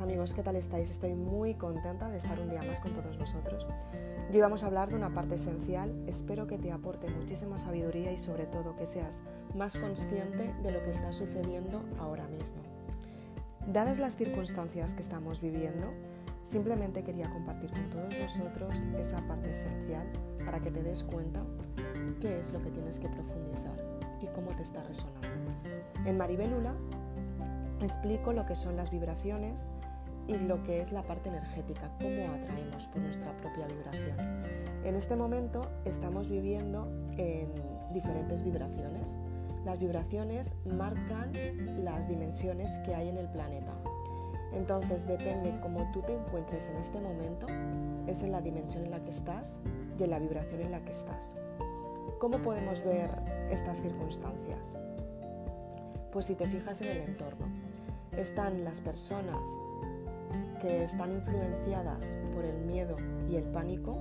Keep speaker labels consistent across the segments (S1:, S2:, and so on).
S1: amigos, ¿qué tal estáis? Estoy muy contenta de estar un día más con todos vosotros. Hoy vamos a hablar de una parte esencial, espero que te aporte muchísima sabiduría y sobre todo que seas más consciente de lo que está sucediendo ahora mismo. Dadas las circunstancias que estamos viviendo, simplemente quería compartir con todos vosotros esa parte esencial para que te des cuenta qué es lo que tienes que profundizar y cómo te está resonando. En Maribelula explico lo que son las vibraciones y lo que es la parte energética, cómo atraemos por nuestra propia vibración. En este momento estamos viviendo en diferentes vibraciones. Las vibraciones marcan las dimensiones que hay en el planeta. Entonces depende cómo tú te encuentres en este momento, es en la dimensión en la que estás y en la vibración en la que estás. ¿Cómo podemos ver estas circunstancias? Pues si te fijas en el entorno, están las personas que están influenciadas por el miedo y el pánico,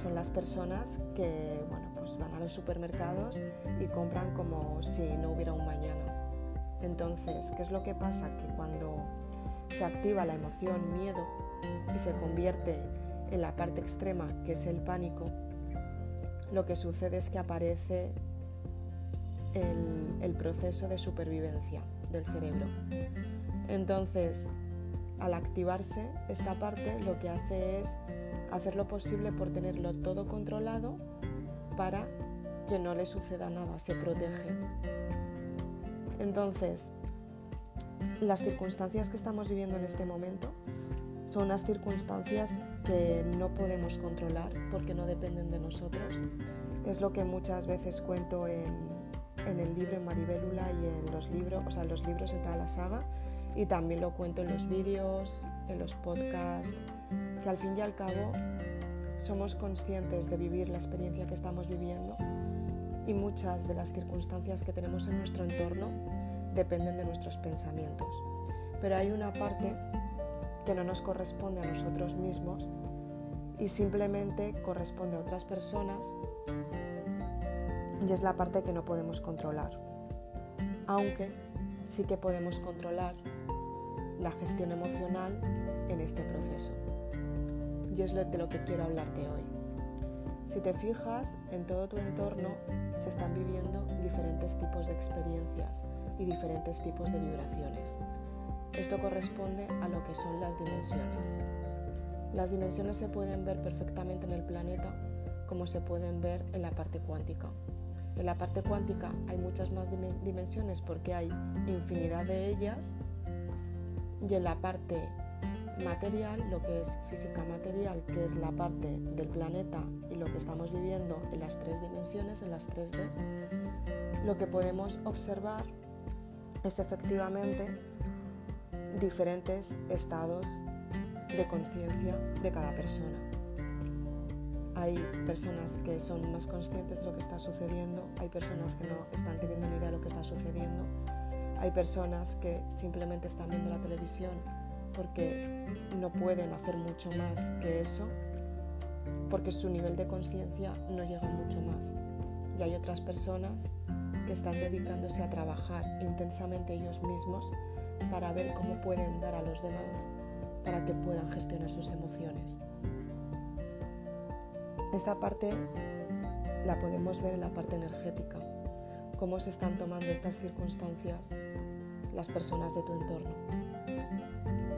S1: son las personas que bueno, pues van a los supermercados y compran como si no hubiera un mañana. Entonces, ¿qué es lo que pasa? Que cuando se activa la emoción miedo y se convierte en la parte extrema, que es el pánico, lo que sucede es que aparece el, el proceso de supervivencia del cerebro. Entonces, al activarse esta parte, lo que hace es hacer lo posible por tenerlo todo controlado para que no le suceda nada, se protege. Entonces, las circunstancias que estamos viviendo en este momento son unas circunstancias que no podemos controlar porque no dependen de nosotros. Es lo que muchas veces cuento en, en el libro en Maribelula y en los libros, o sea, en los libros en toda la saga y también lo cuento en los vídeos, en los podcasts, que al fin y al cabo somos conscientes de vivir la experiencia que estamos viviendo y muchas de las circunstancias que tenemos en nuestro entorno dependen de nuestros pensamientos. Pero hay una parte que no nos corresponde a nosotros mismos y simplemente corresponde a otras personas y es la parte que no podemos controlar. Aunque sí que podemos controlar la gestión emocional en este proceso. Y es de lo que quiero hablarte hoy. Si te fijas, en todo tu entorno se están viviendo diferentes tipos de experiencias y diferentes tipos de vibraciones. Esto corresponde a lo que son las dimensiones. Las dimensiones se pueden ver perfectamente en el planeta como se pueden ver en la parte cuántica. En la parte cuántica hay muchas más dimensiones porque hay infinidad de ellas y en la parte material, lo que es física material, que es la parte del planeta y lo que estamos viviendo en las tres dimensiones, en las 3D, lo que podemos observar es efectivamente diferentes estados de conciencia de cada persona. Hay personas que son más conscientes de lo que está sucediendo, hay personas que no están teniendo ni idea de lo que está sucediendo, hay personas que simplemente están viendo la televisión porque no pueden hacer mucho más que eso, porque su nivel de conciencia no llega mucho más. Y hay otras personas que están dedicándose a trabajar intensamente ellos mismos para ver cómo pueden dar a los demás para que puedan gestionar sus emociones. Esta parte la podemos ver en la parte energética, cómo se están tomando estas circunstancias las personas de tu entorno.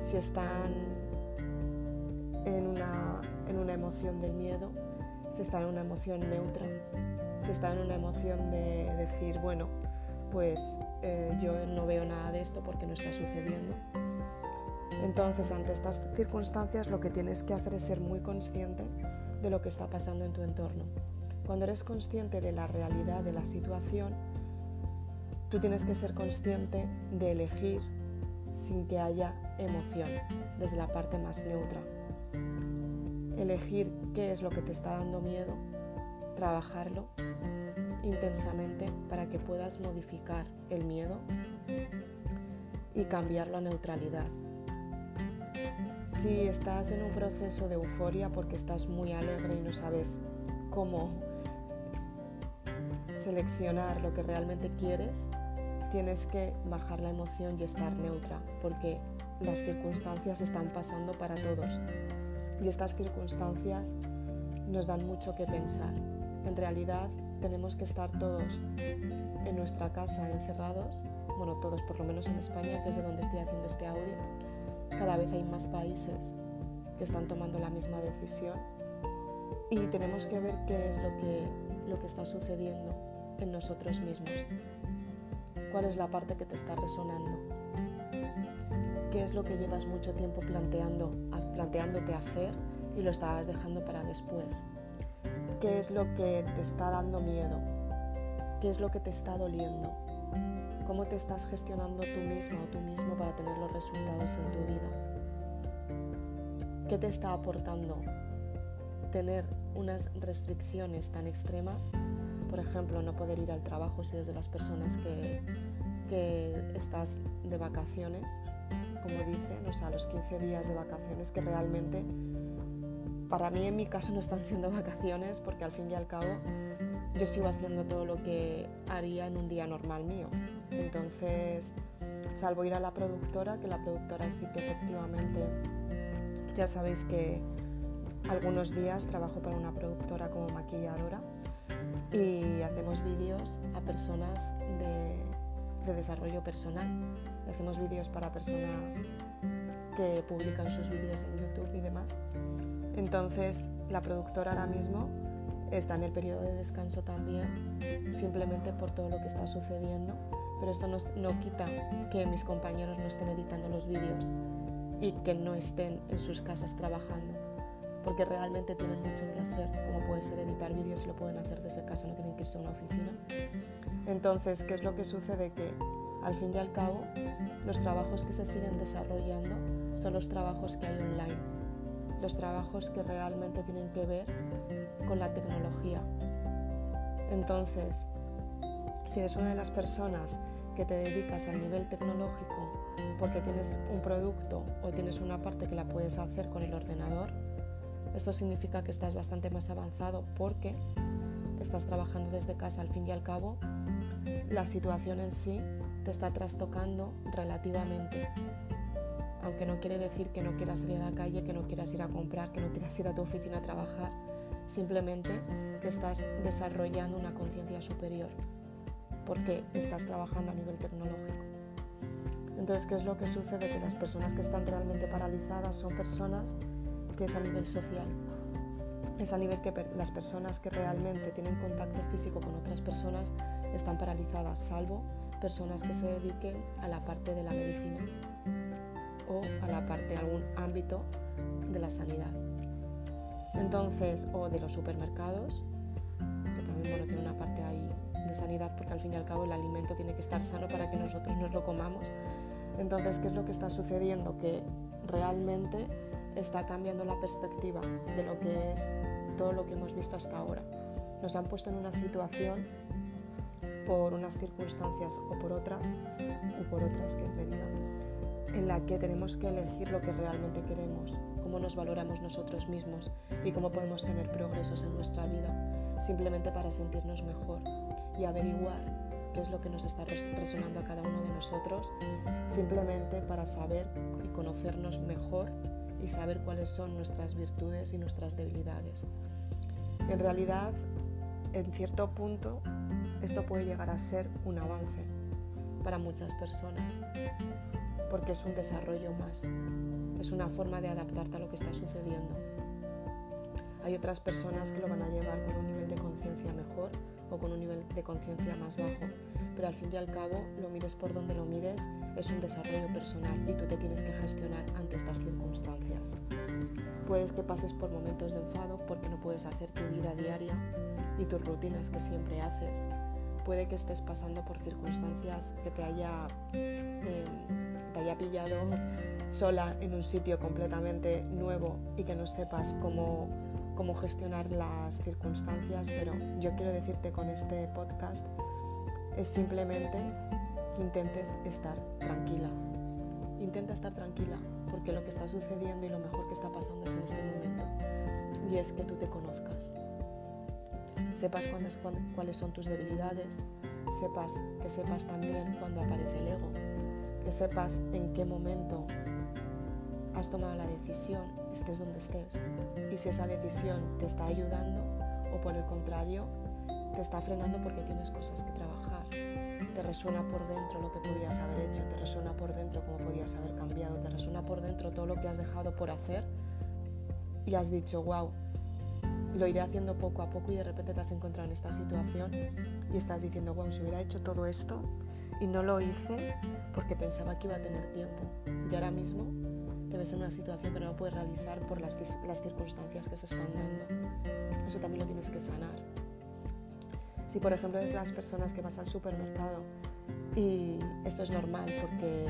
S1: Si están en una, en una emoción del miedo, si están en una emoción neutra, si están en una emoción de decir, bueno, pues eh, yo no veo nada de esto porque no está sucediendo. Entonces, ante estas circunstancias, lo que tienes que hacer es ser muy consciente de lo que está pasando en tu entorno. Cuando eres consciente de la realidad de la situación, tú tienes que ser consciente de elegir sin que haya emoción, desde la parte más neutra. Elegir qué es lo que te está dando miedo, trabajarlo intensamente para que puedas modificar el miedo y cambiarlo a neutralidad. Si estás en un proceso de euforia porque estás muy alegre y no sabes cómo seleccionar lo que realmente quieres, tienes que bajar la emoción y estar neutra, porque las circunstancias están pasando para todos y estas circunstancias nos dan mucho que pensar. En realidad tenemos que estar todos en nuestra casa encerrados, bueno, todos por lo menos en España, que es de donde estoy haciendo este audio. Cada vez hay más países que están tomando la misma decisión y tenemos que ver qué es lo que, lo que está sucediendo en nosotros mismos. ¿Cuál es la parte que te está resonando? ¿Qué es lo que llevas mucho tiempo planteando, planteándote hacer y lo estabas dejando para después? ¿Qué es lo que te está dando miedo? ¿Qué es lo que te está doliendo? ¿Cómo te estás gestionando tú misma o tú mismo para tener los resultados en tu vida? ¿Qué te está aportando tener unas restricciones tan extremas? Por ejemplo, no poder ir al trabajo si eres de las personas que, que estás de vacaciones, como dicen, o sea, los 15 días de vacaciones que realmente para mí en mi caso no están siendo vacaciones porque al fin y al cabo yo sigo haciendo todo lo que haría en un día normal mío. Entonces, salvo ir a la productora, que la productora sí que efectivamente, ya sabéis que algunos días trabajo para una productora como maquilladora y hacemos vídeos a personas de, de desarrollo personal. Hacemos vídeos para personas que publican sus vídeos en YouTube y demás. Entonces, la productora ahora mismo está en el periodo de descanso también, simplemente por todo lo que está sucediendo, pero esto no, no quita que mis compañeros no estén editando los vídeos y que no estén en sus casas trabajando, porque realmente tienen mucho que hacer, como puede ser editar vídeos lo pueden hacer desde casa, no tienen que irse a una oficina. Entonces, ¿qué es lo que sucede? Que al fin y al cabo, los trabajos que se siguen desarrollando son los trabajos que hay online los trabajos que realmente tienen que ver con la tecnología. Entonces, si eres una de las personas que te dedicas al nivel tecnológico porque tienes un producto o tienes una parte que la puedes hacer con el ordenador, esto significa que estás bastante más avanzado porque estás trabajando desde casa al fin y al cabo. La situación en sí te está trastocando relativamente aunque no quiere decir que no quieras salir a la calle, que no quieras ir a comprar, que no quieras ir a tu oficina a trabajar, simplemente que estás desarrollando una conciencia superior, porque estás trabajando a nivel tecnológico. Entonces, ¿qué es lo que sucede? Que las personas que están realmente paralizadas son personas que es a nivel social. Es a nivel que las personas que realmente tienen contacto físico con otras personas están paralizadas, salvo personas que se dediquen a la parte de la medicina o a la parte de algún ámbito de la sanidad. Entonces, o de los supermercados, que también bueno, tiene una parte ahí de sanidad porque al fin y al cabo el alimento tiene que estar sano para que nosotros nos lo comamos. Entonces, ¿qué es lo que está sucediendo? Que realmente está cambiando la perspectiva de lo que es todo lo que hemos visto hasta ahora. Nos han puesto en una situación por unas circunstancias o por otras, o por otras que me en la que tenemos que elegir lo que realmente queremos, cómo nos valoramos nosotros mismos y cómo podemos tener progresos en nuestra vida, simplemente para sentirnos mejor y averiguar qué es lo que nos está resonando a cada uno de nosotros, simplemente para saber y conocernos mejor y saber cuáles son nuestras virtudes y nuestras debilidades. En realidad, en cierto punto, esto puede llegar a ser un avance para muchas personas, porque es un desarrollo más, es una forma de adaptarte a lo que está sucediendo. Hay otras personas que lo van a llevar con un nivel de conciencia mejor o con un nivel de conciencia más bajo, pero al fin y al cabo, lo mires por donde lo mires, es un desarrollo personal y tú te tienes que gestionar ante estas circunstancias. Puedes que pases por momentos de enfado porque no puedes hacer tu vida diaria y tus rutinas que siempre haces. Puede que estés pasando por circunstancias que te haya... Eh, haya pillado sola en un sitio completamente nuevo y que no sepas cómo, cómo gestionar las circunstancias, pero yo quiero decirte con este podcast es simplemente que intentes estar tranquila. Intenta estar tranquila porque lo que está sucediendo y lo mejor que está pasando es en este momento y es que tú te conozcas. Sepas cuáles son tus debilidades, sepas que sepas también cuando aparece el ego que sepas en qué momento has tomado la decisión, estés donde estés, y si esa decisión te está ayudando o por el contrario te está frenando porque tienes cosas que trabajar. Te resuena por dentro lo que podías haber hecho, te resuena por dentro cómo podías haber cambiado, te resuena por dentro todo lo que has dejado por hacer y has dicho, wow, lo iré haciendo poco a poco y de repente te has encontrado en esta situación y estás diciendo, wow, si hubiera hecho todo esto y no lo hice porque pensaba que iba a tener tiempo. Y ahora mismo te ves en una situación que no lo puedes realizar por las, las circunstancias que se están dando. Eso también lo tienes que sanar. Si por ejemplo es las personas que vas al supermercado y esto es normal porque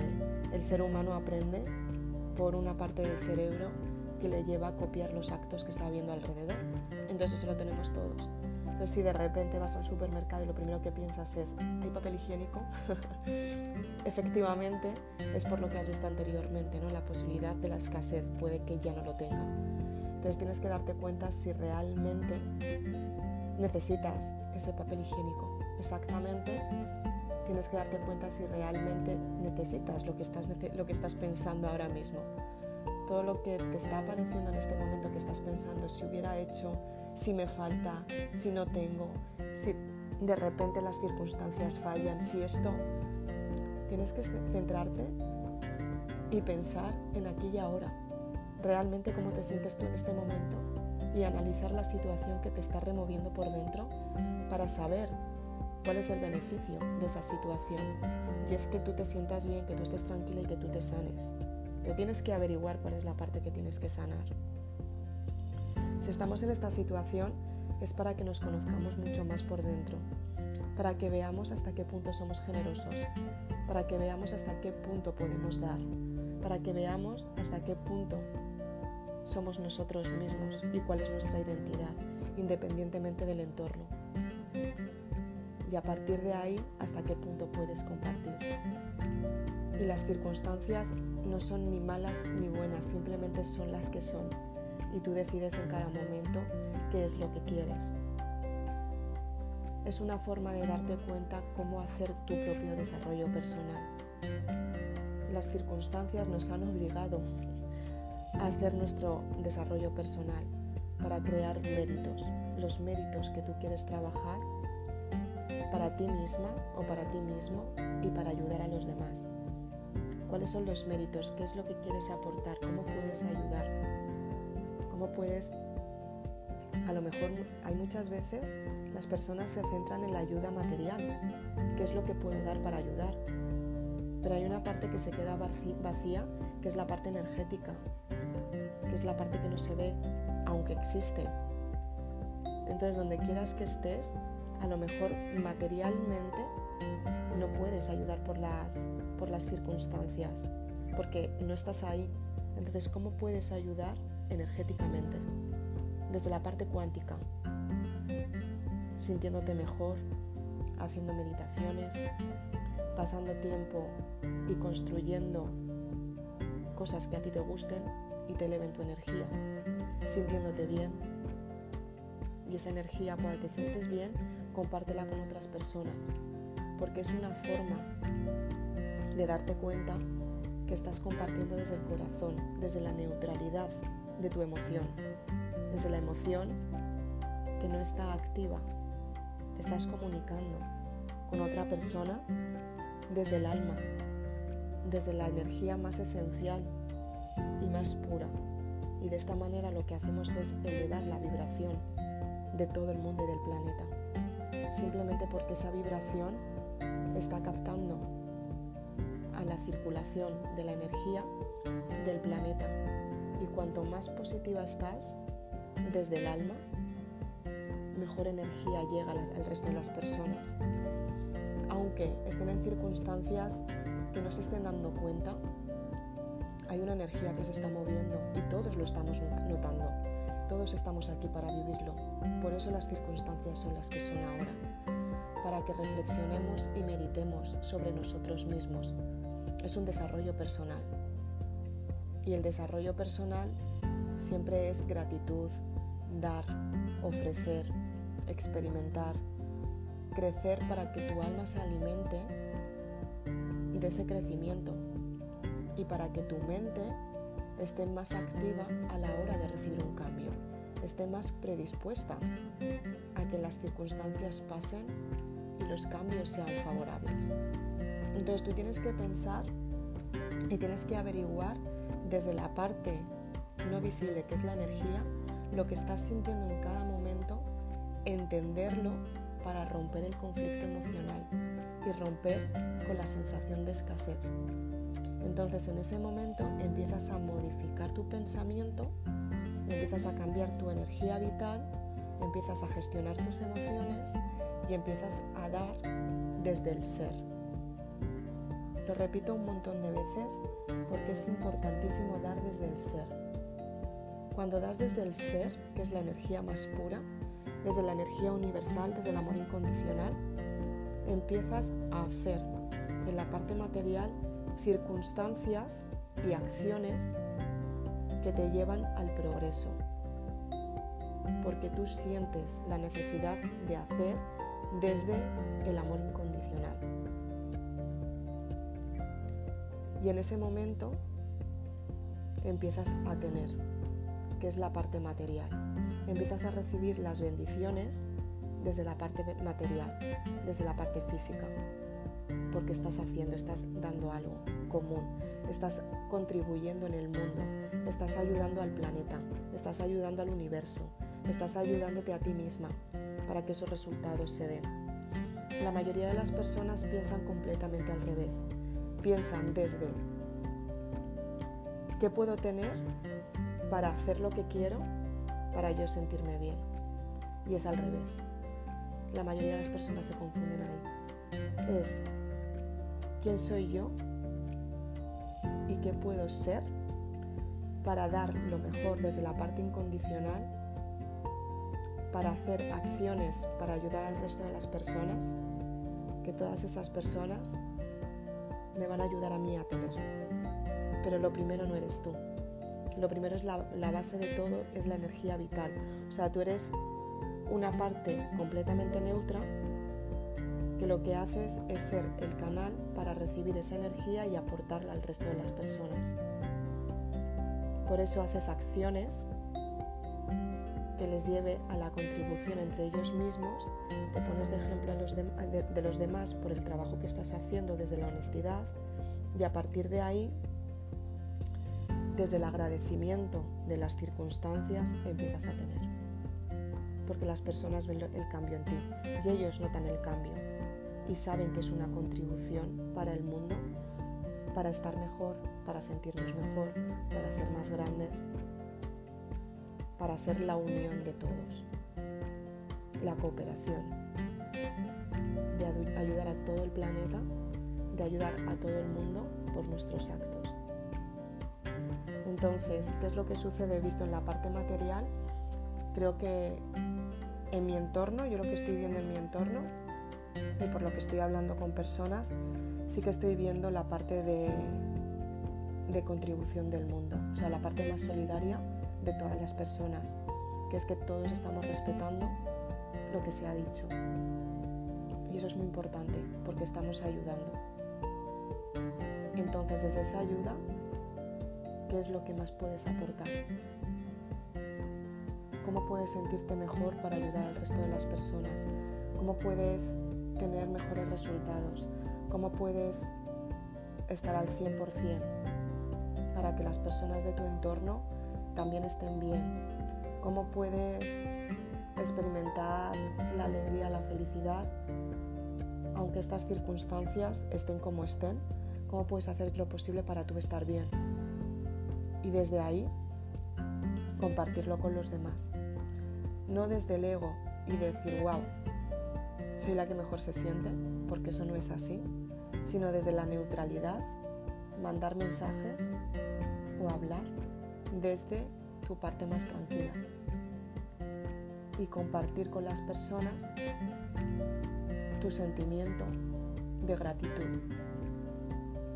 S1: el ser humano aprende por una parte del cerebro que le lleva a copiar los actos que está viendo alrededor. Entonces eso lo tenemos todos. Entonces si de repente vas al supermercado y lo primero que piensas es, ¿hay papel higiénico? Efectivamente es por lo que has visto anteriormente, ¿no? la posibilidad de la escasez, puede que ya no lo tenga. Entonces tienes que darte cuenta si realmente necesitas ese papel higiénico. Exactamente. Tienes que darte cuenta si realmente necesitas lo que estás, lo que estás pensando ahora mismo. Todo lo que te está apareciendo en este momento que estás pensando, si hubiera hecho, si me falta, si no tengo, si de repente las circunstancias fallan, si esto, tienes que centrarte y pensar en aquí y ahora, realmente cómo te sientes tú en este momento y analizar la situación que te está removiendo por dentro para saber cuál es el beneficio de esa situación. Y es que tú te sientas bien, que tú estés tranquila y que tú te sanes. Pero tienes que averiguar cuál es la parte que tienes que sanar. Si estamos en esta situación es para que nos conozcamos mucho más por dentro, para que veamos hasta qué punto somos generosos, para que veamos hasta qué punto podemos dar, para que veamos hasta qué punto somos nosotros mismos y cuál es nuestra identidad, independientemente del entorno. Y a partir de ahí, hasta qué punto puedes compartir. Y las circunstancias no son ni malas ni buenas, simplemente son las que son. Y tú decides en cada momento qué es lo que quieres. Es una forma de darte cuenta cómo hacer tu propio desarrollo personal. Las circunstancias nos han obligado hacer nuestro desarrollo personal para crear méritos, los méritos que tú quieres trabajar para ti misma o para ti mismo y para ayudar a los demás. Cuáles son los méritos, qué es lo que quieres aportar, cómo puedes ayudar, cómo puedes... A lo mejor hay muchas veces las personas se centran en la ayuda material, qué es lo que puedo dar para ayudar. Pero hay una parte que se queda vacía, que es la parte energética, es la parte que no se ve, aunque existe. Entonces, donde quieras que estés, a lo mejor materialmente no puedes ayudar por las, por las circunstancias, porque no estás ahí. Entonces, ¿cómo puedes ayudar energéticamente? Desde la parte cuántica, sintiéndote mejor, haciendo meditaciones, pasando tiempo y construyendo cosas que a ti te gusten y te eleven tu energía, sintiéndote bien. Y esa energía, cuando te sientes bien, compártela con otras personas porque es una forma de darte cuenta que estás compartiendo desde el corazón, desde la neutralidad de tu emoción, desde la emoción que no está activa. Te estás comunicando con otra persona desde el alma, desde la energía más esencial y más pura. Y de esta manera lo que hacemos es elevar la vibración de todo el mundo y del planeta. Simplemente porque esa vibración está captando a la circulación de la energía del planeta. Y cuanto más positiva estás desde el alma, mejor energía llega al resto de las personas. Aunque estén en circunstancias que no se estén dando cuenta, hay una energía que se está moviendo y todos lo estamos notando. Todos estamos aquí para vivirlo. Por eso las circunstancias son las que son ahora para que reflexionemos y meditemos sobre nosotros mismos. Es un desarrollo personal. Y el desarrollo personal siempre es gratitud, dar, ofrecer, experimentar, crecer para que tu alma se alimente de ese crecimiento y para que tu mente esté más activa a la hora de recibir un cambio, esté más predispuesta a que las circunstancias pasen y los cambios sean favorables. Entonces tú tienes que pensar y tienes que averiguar desde la parte no visible, que es la energía, lo que estás sintiendo en cada momento, entenderlo para romper el conflicto emocional y romper con la sensación de escasez. Entonces en ese momento empiezas a modificar tu pensamiento, empiezas a cambiar tu energía vital, empiezas a gestionar tus emociones y empiezas a dar desde el ser. Lo repito un montón de veces porque es importantísimo dar desde el ser. Cuando das desde el ser, que es la energía más pura, desde la energía universal, desde el amor incondicional, empiezas a hacer en la parte material circunstancias y acciones que te llevan al progreso. Porque tú sientes la necesidad de hacer desde el amor incondicional. Y en ese momento empiezas a tener, que es la parte material. Empiezas a recibir las bendiciones desde la parte material, desde la parte física, porque estás haciendo, estás dando algo común, estás contribuyendo en el mundo, estás ayudando al planeta, estás ayudando al universo, estás ayudándote a ti misma para que esos resultados se den. La mayoría de las personas piensan completamente al revés, piensan desde qué puedo tener para hacer lo que quiero para yo sentirme bien. Y es al revés. La mayoría de las personas se confunden ahí. Es quién soy yo y qué puedo ser para dar lo mejor desde la parte incondicional, para hacer acciones para ayudar al resto de las personas, que todas esas personas me van a ayudar a mí a tener. Pero lo primero no eres tú. Lo primero es la, la base de todo, es la energía vital. O sea, tú eres una parte completamente neutra que lo que haces es ser el canal para recibir esa energía y aportarla al resto de las personas. Por eso haces acciones que les lleve a la contribución entre ellos mismos, te pones de ejemplo los de, de los demás por el trabajo que estás haciendo desde la honestidad y a partir de ahí, desde el agradecimiento de las circunstancias, empiezas a tener. Porque las personas ven el cambio en ti y ellos notan el cambio y saben que es una contribución para el mundo, para estar mejor, para sentirnos mejor, para ser más grandes, para ser la unión de todos, la cooperación, de ayudar a todo el planeta, de ayudar a todo el mundo por nuestros actos. Entonces, ¿qué es lo que sucede visto en la parte material? Creo que en mi entorno, yo lo que estoy viendo en mi entorno, y por lo que estoy hablando con personas, sí que estoy viendo la parte de, de contribución del mundo, o sea, la parte más solidaria de todas las personas, que es que todos estamos respetando lo que se ha dicho. Y eso es muy importante porque estamos ayudando. Entonces, desde esa ayuda, ¿qué es lo que más puedes aportar? ¿Cómo puedes sentirte mejor para ayudar al resto de las personas? ¿Cómo puedes tener mejores resultados, cómo puedes estar al 100% para que las personas de tu entorno también estén bien, cómo puedes experimentar la alegría, la felicidad, aunque estas circunstancias estén como estén, cómo puedes hacer lo posible para tú estar bien. Y desde ahí, compartirlo con los demás. No desde el ego y decir, wow, soy la que mejor se siente, porque eso no es así, sino desde la neutralidad, mandar mensajes o hablar desde tu parte más tranquila y compartir con las personas tu sentimiento de gratitud.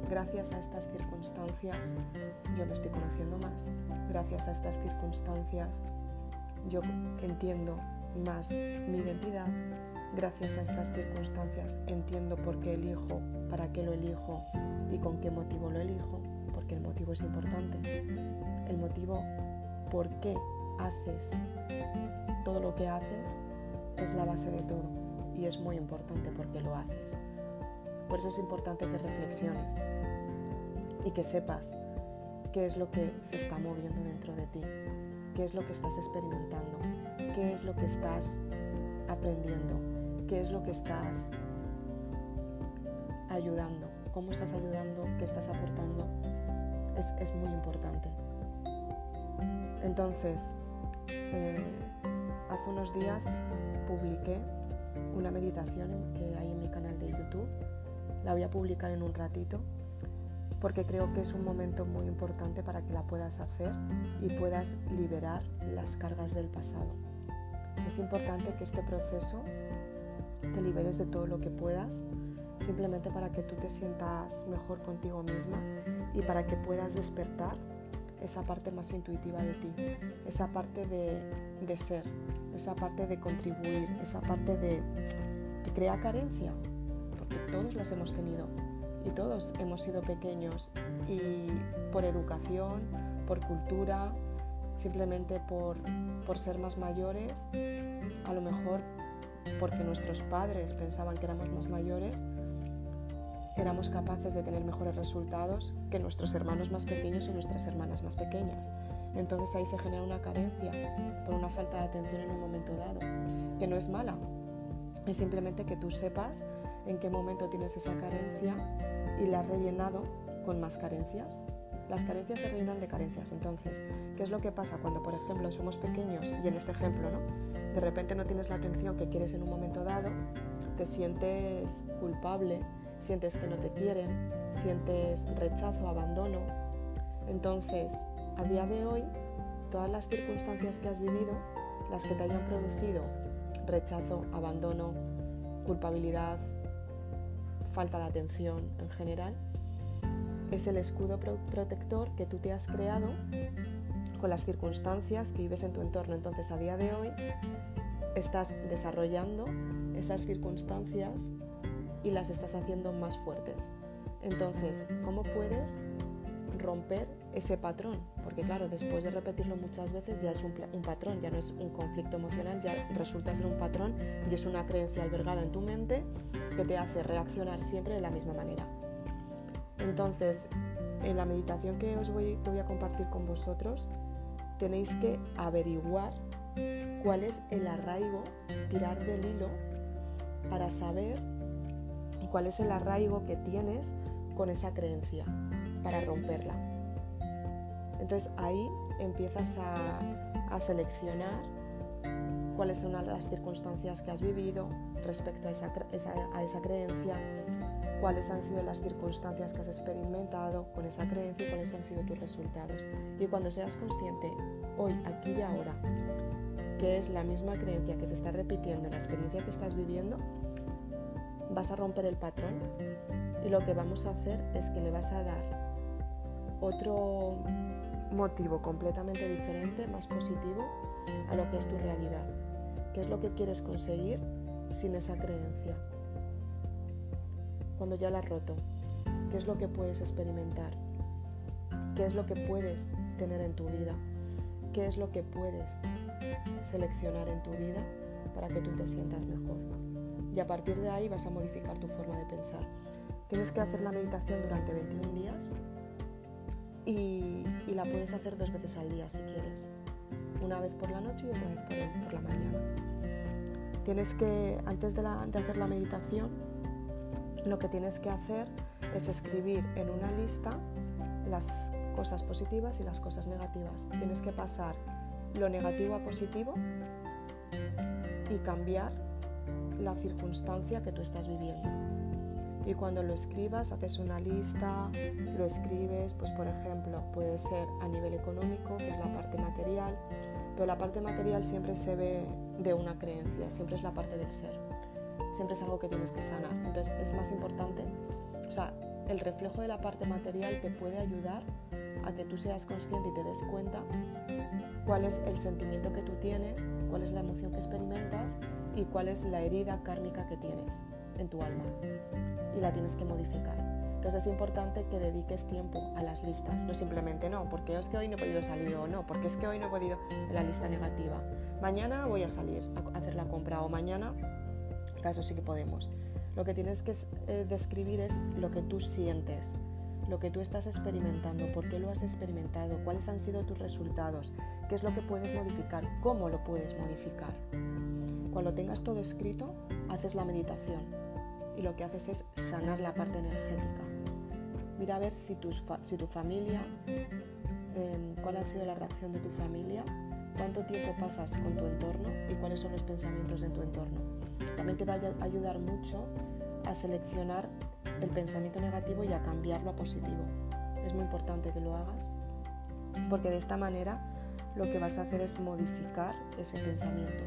S1: Gracias a estas circunstancias yo me estoy conociendo más. Gracias a estas circunstancias yo entiendo más mi identidad, Gracias a estas circunstancias entiendo por qué elijo, para qué lo elijo y con qué motivo lo elijo, porque el motivo es importante. el motivo por qué haces todo lo que haces es la base de todo y es muy importante porque lo haces. Por eso es importante que reflexiones y que sepas qué es lo que se está moviendo dentro de ti, qué es lo que estás experimentando, qué es lo que estás aprendiendo, qué es lo que estás ayudando, cómo estás ayudando, qué estás aportando. Es, es muy importante. Entonces, eh, hace unos días publiqué una meditación que hay en mi canal de YouTube. La voy a publicar en un ratito porque creo que es un momento muy importante para que la puedas hacer y puedas liberar las cargas del pasado. Es importante que este proceso te liberes de todo lo que puedas, simplemente para que tú te sientas mejor contigo misma y para que puedas despertar esa parte más intuitiva de ti, esa parte de, ser, esa parte de contribuir, esa parte de que crea carencia, porque todos las hemos tenido y todos hemos sido pequeños y por educación, por cultura, simplemente por, por ser más mayores, a lo mejor porque nuestros padres pensaban que éramos más mayores, éramos capaces de tener mejores resultados que nuestros hermanos más pequeños y nuestras hermanas más pequeñas. Entonces ahí se genera una carencia por una falta de atención en un momento dado, que no es mala, es simplemente que tú sepas en qué momento tienes esa carencia y la has rellenado con más carencias. Las carencias se rellenan de carencias. Entonces, ¿qué es lo que pasa cuando, por ejemplo, somos pequeños y en este ejemplo, ¿no? De repente no tienes la atención que quieres en un momento dado, te sientes culpable, sientes que no te quieren, sientes rechazo, abandono. Entonces, a día de hoy, todas las circunstancias que has vivido, las que te hayan producido rechazo, abandono, culpabilidad, falta de atención en general, es el escudo protector que tú te has creado con las circunstancias que vives en tu entorno. Entonces, a día de hoy, estás desarrollando esas circunstancias y las estás haciendo más fuertes. Entonces, ¿cómo puedes romper ese patrón? Porque claro, después de repetirlo muchas veces ya es un, patrón, ya no es un conflicto emocional, ya resulta ser un patrón y es una creencia albergada en tu mente que te hace reaccionar siempre de la misma manera. Entonces, en la meditación que os voy, a compartir con vosotros, tenéis que averiguar cuál es el arraigo, tirar del hilo para saber cuál es el arraigo que tienes con esa creencia para romperla. Entonces ahí empiezas a, seleccionar cuáles son las circunstancias que has vivido respecto a esa, a esa creencia, cuáles han sido las circunstancias que has experimentado con esa creencia y cuáles han sido tus resultados. Y cuando seas consciente, hoy, aquí y ahora, que es la misma creencia que se está repitiendo en la experiencia que estás viviendo, vas a romper el patrón y lo que vamos a hacer es que le vas a dar otro motivo completamente diferente, más positivo a lo que es tu realidad. ¿Qué es lo que quieres conseguir sin esa creencia? Cuando ya la has roto, ¿qué es lo que puedes experimentar? ¿Qué es lo que puedes tener en tu vida? ¿Qué es lo que puedes seleccionar en tu vida para que tú te sientas mejor? y a partir de ahí vas a modificar tu forma de pensar. Tienes que hacer la meditación durante 21 días y, la puedes hacer dos veces al día si quieres, una vez por la noche y otra vez por, la mañana. Tienes que, antes de, de hacer la meditación, lo que tienes que hacer es escribir en una lista las cosas positivas y las cosas negativas. Tienes que pasar lo negativo a positivo y cambiar la circunstancia que tú estás viviendo. Y cuando lo escribas, haces una lista, lo escribes, pues por ejemplo, puede ser a nivel económico, que es la parte material, pero la parte material siempre se ve de una creencia, siempre es la parte del ser, siempre es algo que tienes que sanar. Entonces es más importante, o sea, el reflejo de la parte material te puede ayudar a que tú seas consciente y te des cuenta cuál es el sentimiento que tú tienes, cuál es la emoción que experimentas y cuál es la herida kármica que tienes en tu alma y la tienes que modificar. Entonces es importante que dediques tiempo a las listas, no simplemente no, porque es que hoy no he podido salir o no, porque es que hoy no he podido en la lista negativa. Mañana voy a salir a hacer la compra o mañana, caso sí que podemos. Lo que tienes que eh, describir es lo que tú sientes, lo que tú estás experimentando, por qué lo has experimentado, cuáles han sido tus resultados, qué es lo que puedes modificar, cómo lo puedes modificar. Cuando tengas todo escrito, haces la meditación y lo que haces es sanar la parte energética. Mira a ver si, si tu familia, em, cuál ha sido la reacción de tu familia, cuánto tiempo pasas con tu entorno y cuáles son los pensamientos de tu entorno. También te va a ayudar mucho a seleccionar el pensamiento negativo y a cambiarlo a positivo. Es muy importante que lo hagas porque de esta manera lo que vas a hacer es modificar ese pensamiento.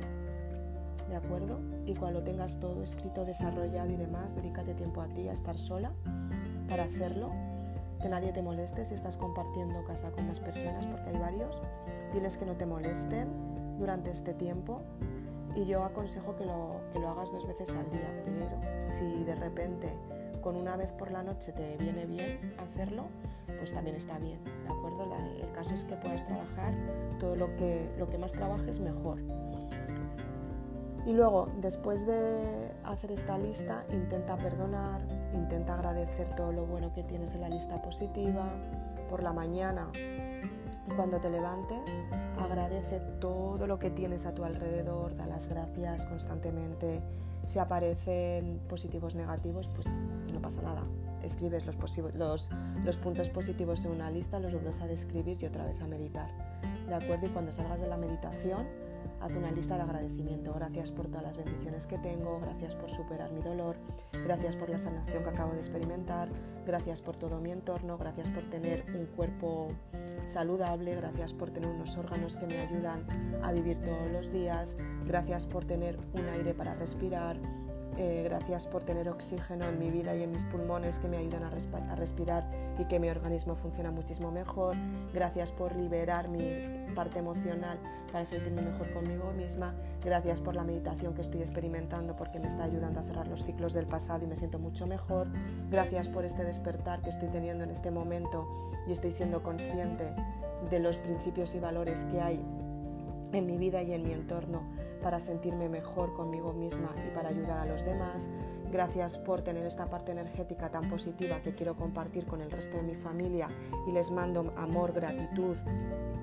S1: ¿De acuerdo? Y cuando tengas todo escrito, desarrollado y demás, dedícate tiempo a ti, a estar sola para hacerlo, que nadie te moleste si estás compartiendo casa con las personas, porque hay varios. Diles que no te molesten durante este tiempo y yo aconsejo que lo, que lo hagas dos veces al día, pero si de repente con una vez por la noche te viene bien hacerlo, pues también está bien, ¿de acuerdo? el caso es que puedas trabajar todo lo que, lo que más trabajes mejor. Y luego, después de hacer esta lista, intenta perdonar, intenta agradecer todo lo bueno que tienes en la lista positiva. Por la mañana, cuando te levantes, agradece todo lo que tienes a tu alrededor, da las gracias constantemente. Si aparecen positivos negativos, pues no pasa nada. Escribes los, los, los puntos positivos en una lista, los vuelves a describir y otra vez a meditar. ¿De acuerdo? Y cuando salgas de la meditación, haz una lista de agradecimiento. Gracias por todas las bendiciones que tengo, gracias por superar mi dolor, gracias por la sanación que acabo de experimentar, gracias por todo mi entorno, gracias por tener un cuerpo saludable, gracias por tener unos órganos que me ayudan a vivir todos los días, gracias por tener un aire para respirar, eh, gracias por tener oxígeno en mi vida y en mis pulmones que me ayudan a, a, respirar y que mi organismo funciona muchísimo mejor. Gracias por liberar mi parte emocional para sentirme mejor conmigo misma. Gracias por la meditación que estoy experimentando porque me está ayudando a cerrar los ciclos del pasado y me siento mucho mejor. Gracias por este despertar que estoy teniendo en este momento y estoy siendo consciente de los principios y valores que hay en mi vida y en mi entorno para sentirme mejor conmigo misma y para ayudar a los demás. Gracias por tener esta parte energética tan positiva que quiero compartir con el resto de mi familia y les mando amor, gratitud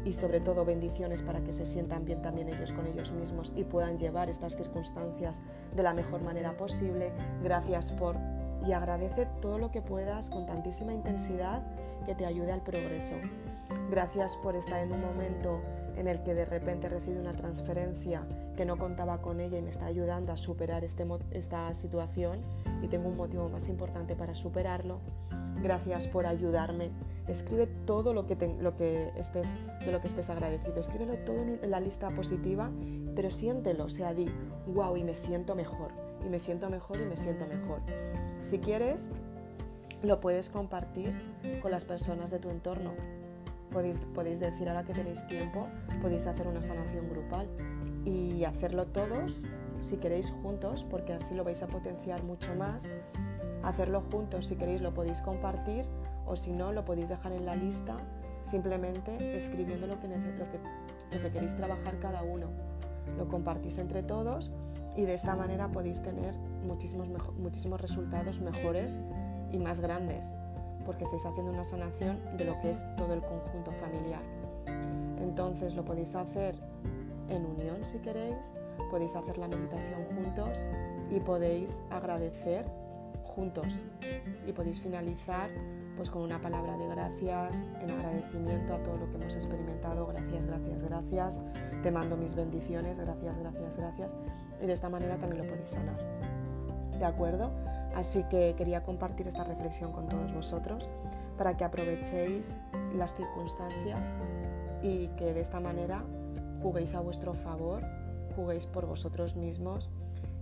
S1: y sobre todo bendiciones para que se sientan bien también ellos con ellos mismos y puedan llevar estas circunstancias de la mejor manera posible. Gracias por y agradece todo lo que puedas con tantísima intensidad que te ayude al progreso. Gracias por estar en un momento en el que de repente recibo una transferencia que no contaba con ella y me está ayudando a superar este, esta situación y tengo un motivo más importante para superarlo. Gracias por ayudarme. Escribe todo lo que, lo que estés, de lo que estés agradecido. Escríbelo todo en la lista positiva, pero siéntelo, o sea, di, wow, y me siento mejor, y me siento mejor, y me siento mejor. Si quieres, lo puedes compartir con las personas de tu entorno podéis, decir ahora que tenéis tiempo, podéis hacer una sanación grupal y hacerlo todos, si queréis juntos, porque así lo vais a potenciar mucho más. Hacerlo juntos, si queréis, lo podéis compartir o si no, lo podéis dejar en la lista simplemente escribiendo lo que, lo que, queréis trabajar cada uno. Lo compartís entre todos y de esta manera podéis tener muchísimos, muchísimos resultados mejores y más grandes porque estáis haciendo una sanación de lo que es todo el conjunto familiar. Entonces lo podéis hacer en unión si queréis, podéis hacer la meditación juntos y podéis agradecer juntos. Y podéis finalizar pues con una palabra de gracias en agradecimiento a todo lo que hemos experimentado. Gracias gracias gracias. Te mando mis bendiciones. Gracias gracias gracias. Y de esta manera también lo podéis sanar. De acuerdo Así que quería compartir esta reflexión con todos vosotros para que aprovechéis las circunstancias y que de esta manera juguéis a vuestro favor, juguéis por vosotros mismos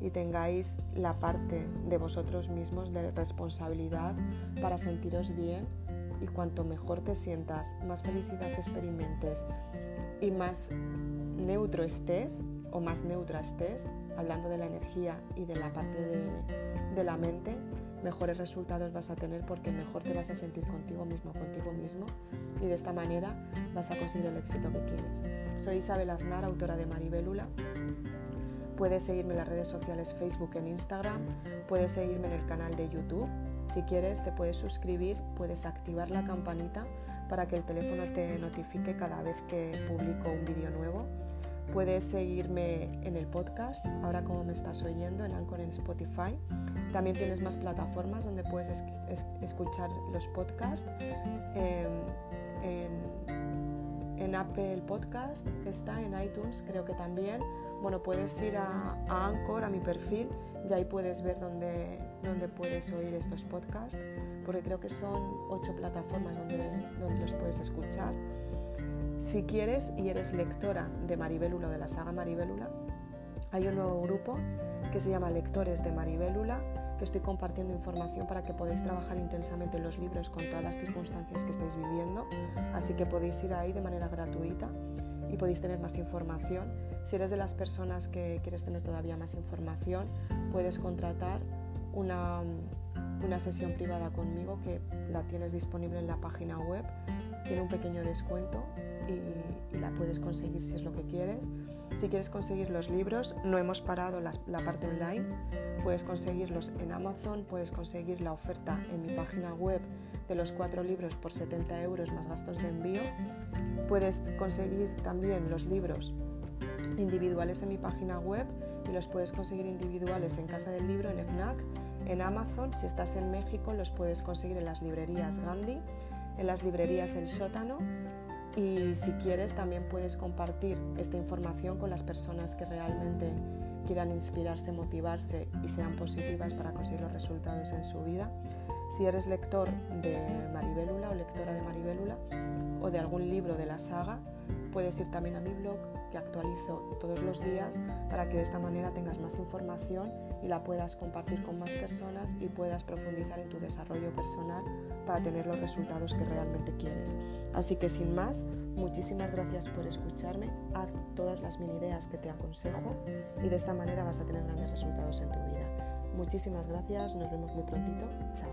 S1: y tengáis la parte de vosotros mismos de responsabilidad para sentiros bien y cuanto mejor te sientas, más felicidad experimentes y más neutro estés o más neutra estés, hablando de la energía y de la parte de, la mente, mejores resultados vas a tener porque mejor te vas a sentir contigo mismo, contigo mismo y de esta manera vas a conseguir el éxito que quieres. Soy Isabel Aznar, autora de Maribélula. Puedes seguirme en las redes sociales Facebook e Instagram, puedes seguirme en el canal de YouTube. Si quieres te puedes suscribir, puedes activar la campanita para que el teléfono te notifique cada vez que publico un vídeo nuevo. Puedes seguirme en el podcast, ahora como me estás oyendo, en Anchor en Spotify. También tienes más plataformas donde puedes escuchar los podcasts. Em, en, en, Apple Podcast está, en iTunes creo que también. Bueno, puedes ir a, a Anchor, a mi perfil, y ahí puedes ver dónde, dónde puedes oír estos podcasts, porque creo que son ocho plataformas donde, donde los puedes escuchar. Si quieres y eres lectora de Maribélula, de la saga Maribélula, hay un nuevo grupo que se llama Lectores de Maribélula, que estoy compartiendo información para que podáis trabajar intensamente en los libros con todas las circunstancias que estáis viviendo, así que podéis ir ahí de manera gratuita y podéis tener más información. Si eres de las personas que quieres tener todavía más información, puedes contratar una, una sesión privada conmigo que la tienes disponible en la página web. Tiene un pequeño descuento y, la puedes conseguir si es lo que quieres. Si quieres conseguir los libros, no hemos parado la, la, parte online. Puedes conseguirlos en Amazon, puedes conseguir la oferta en mi página web de los cuatro libros por 70 euros más gastos de envío. Puedes conseguir también los libros individuales en mi página web y los puedes conseguir individuales en Casa del Libro, en FNAC, en Amazon. Si estás en México, los puedes conseguir en las librerías Gandhi, en las librerías El Sótano y si quieres también puedes compartir esta información con las personas que realmente quieran inspirarse, motivarse y sean positivas para conseguir los resultados en su vida. Si eres lector de Maribélula o lectora de Maribélula o de algún libro de la saga, puedes ir también a mi blog que actualizo todos los días para que de esta manera tengas más información y la puedas compartir con más personas y puedas profundizar en tu desarrollo personal para tener los resultados que realmente quieres. Así que sin más, muchísimas gracias por escucharme, haz todas las mini ideas que te aconsejo y de esta manera vas a tener grandes resultados en tu vida. Muchísimas gracias, nos vemos muy prontito, chao.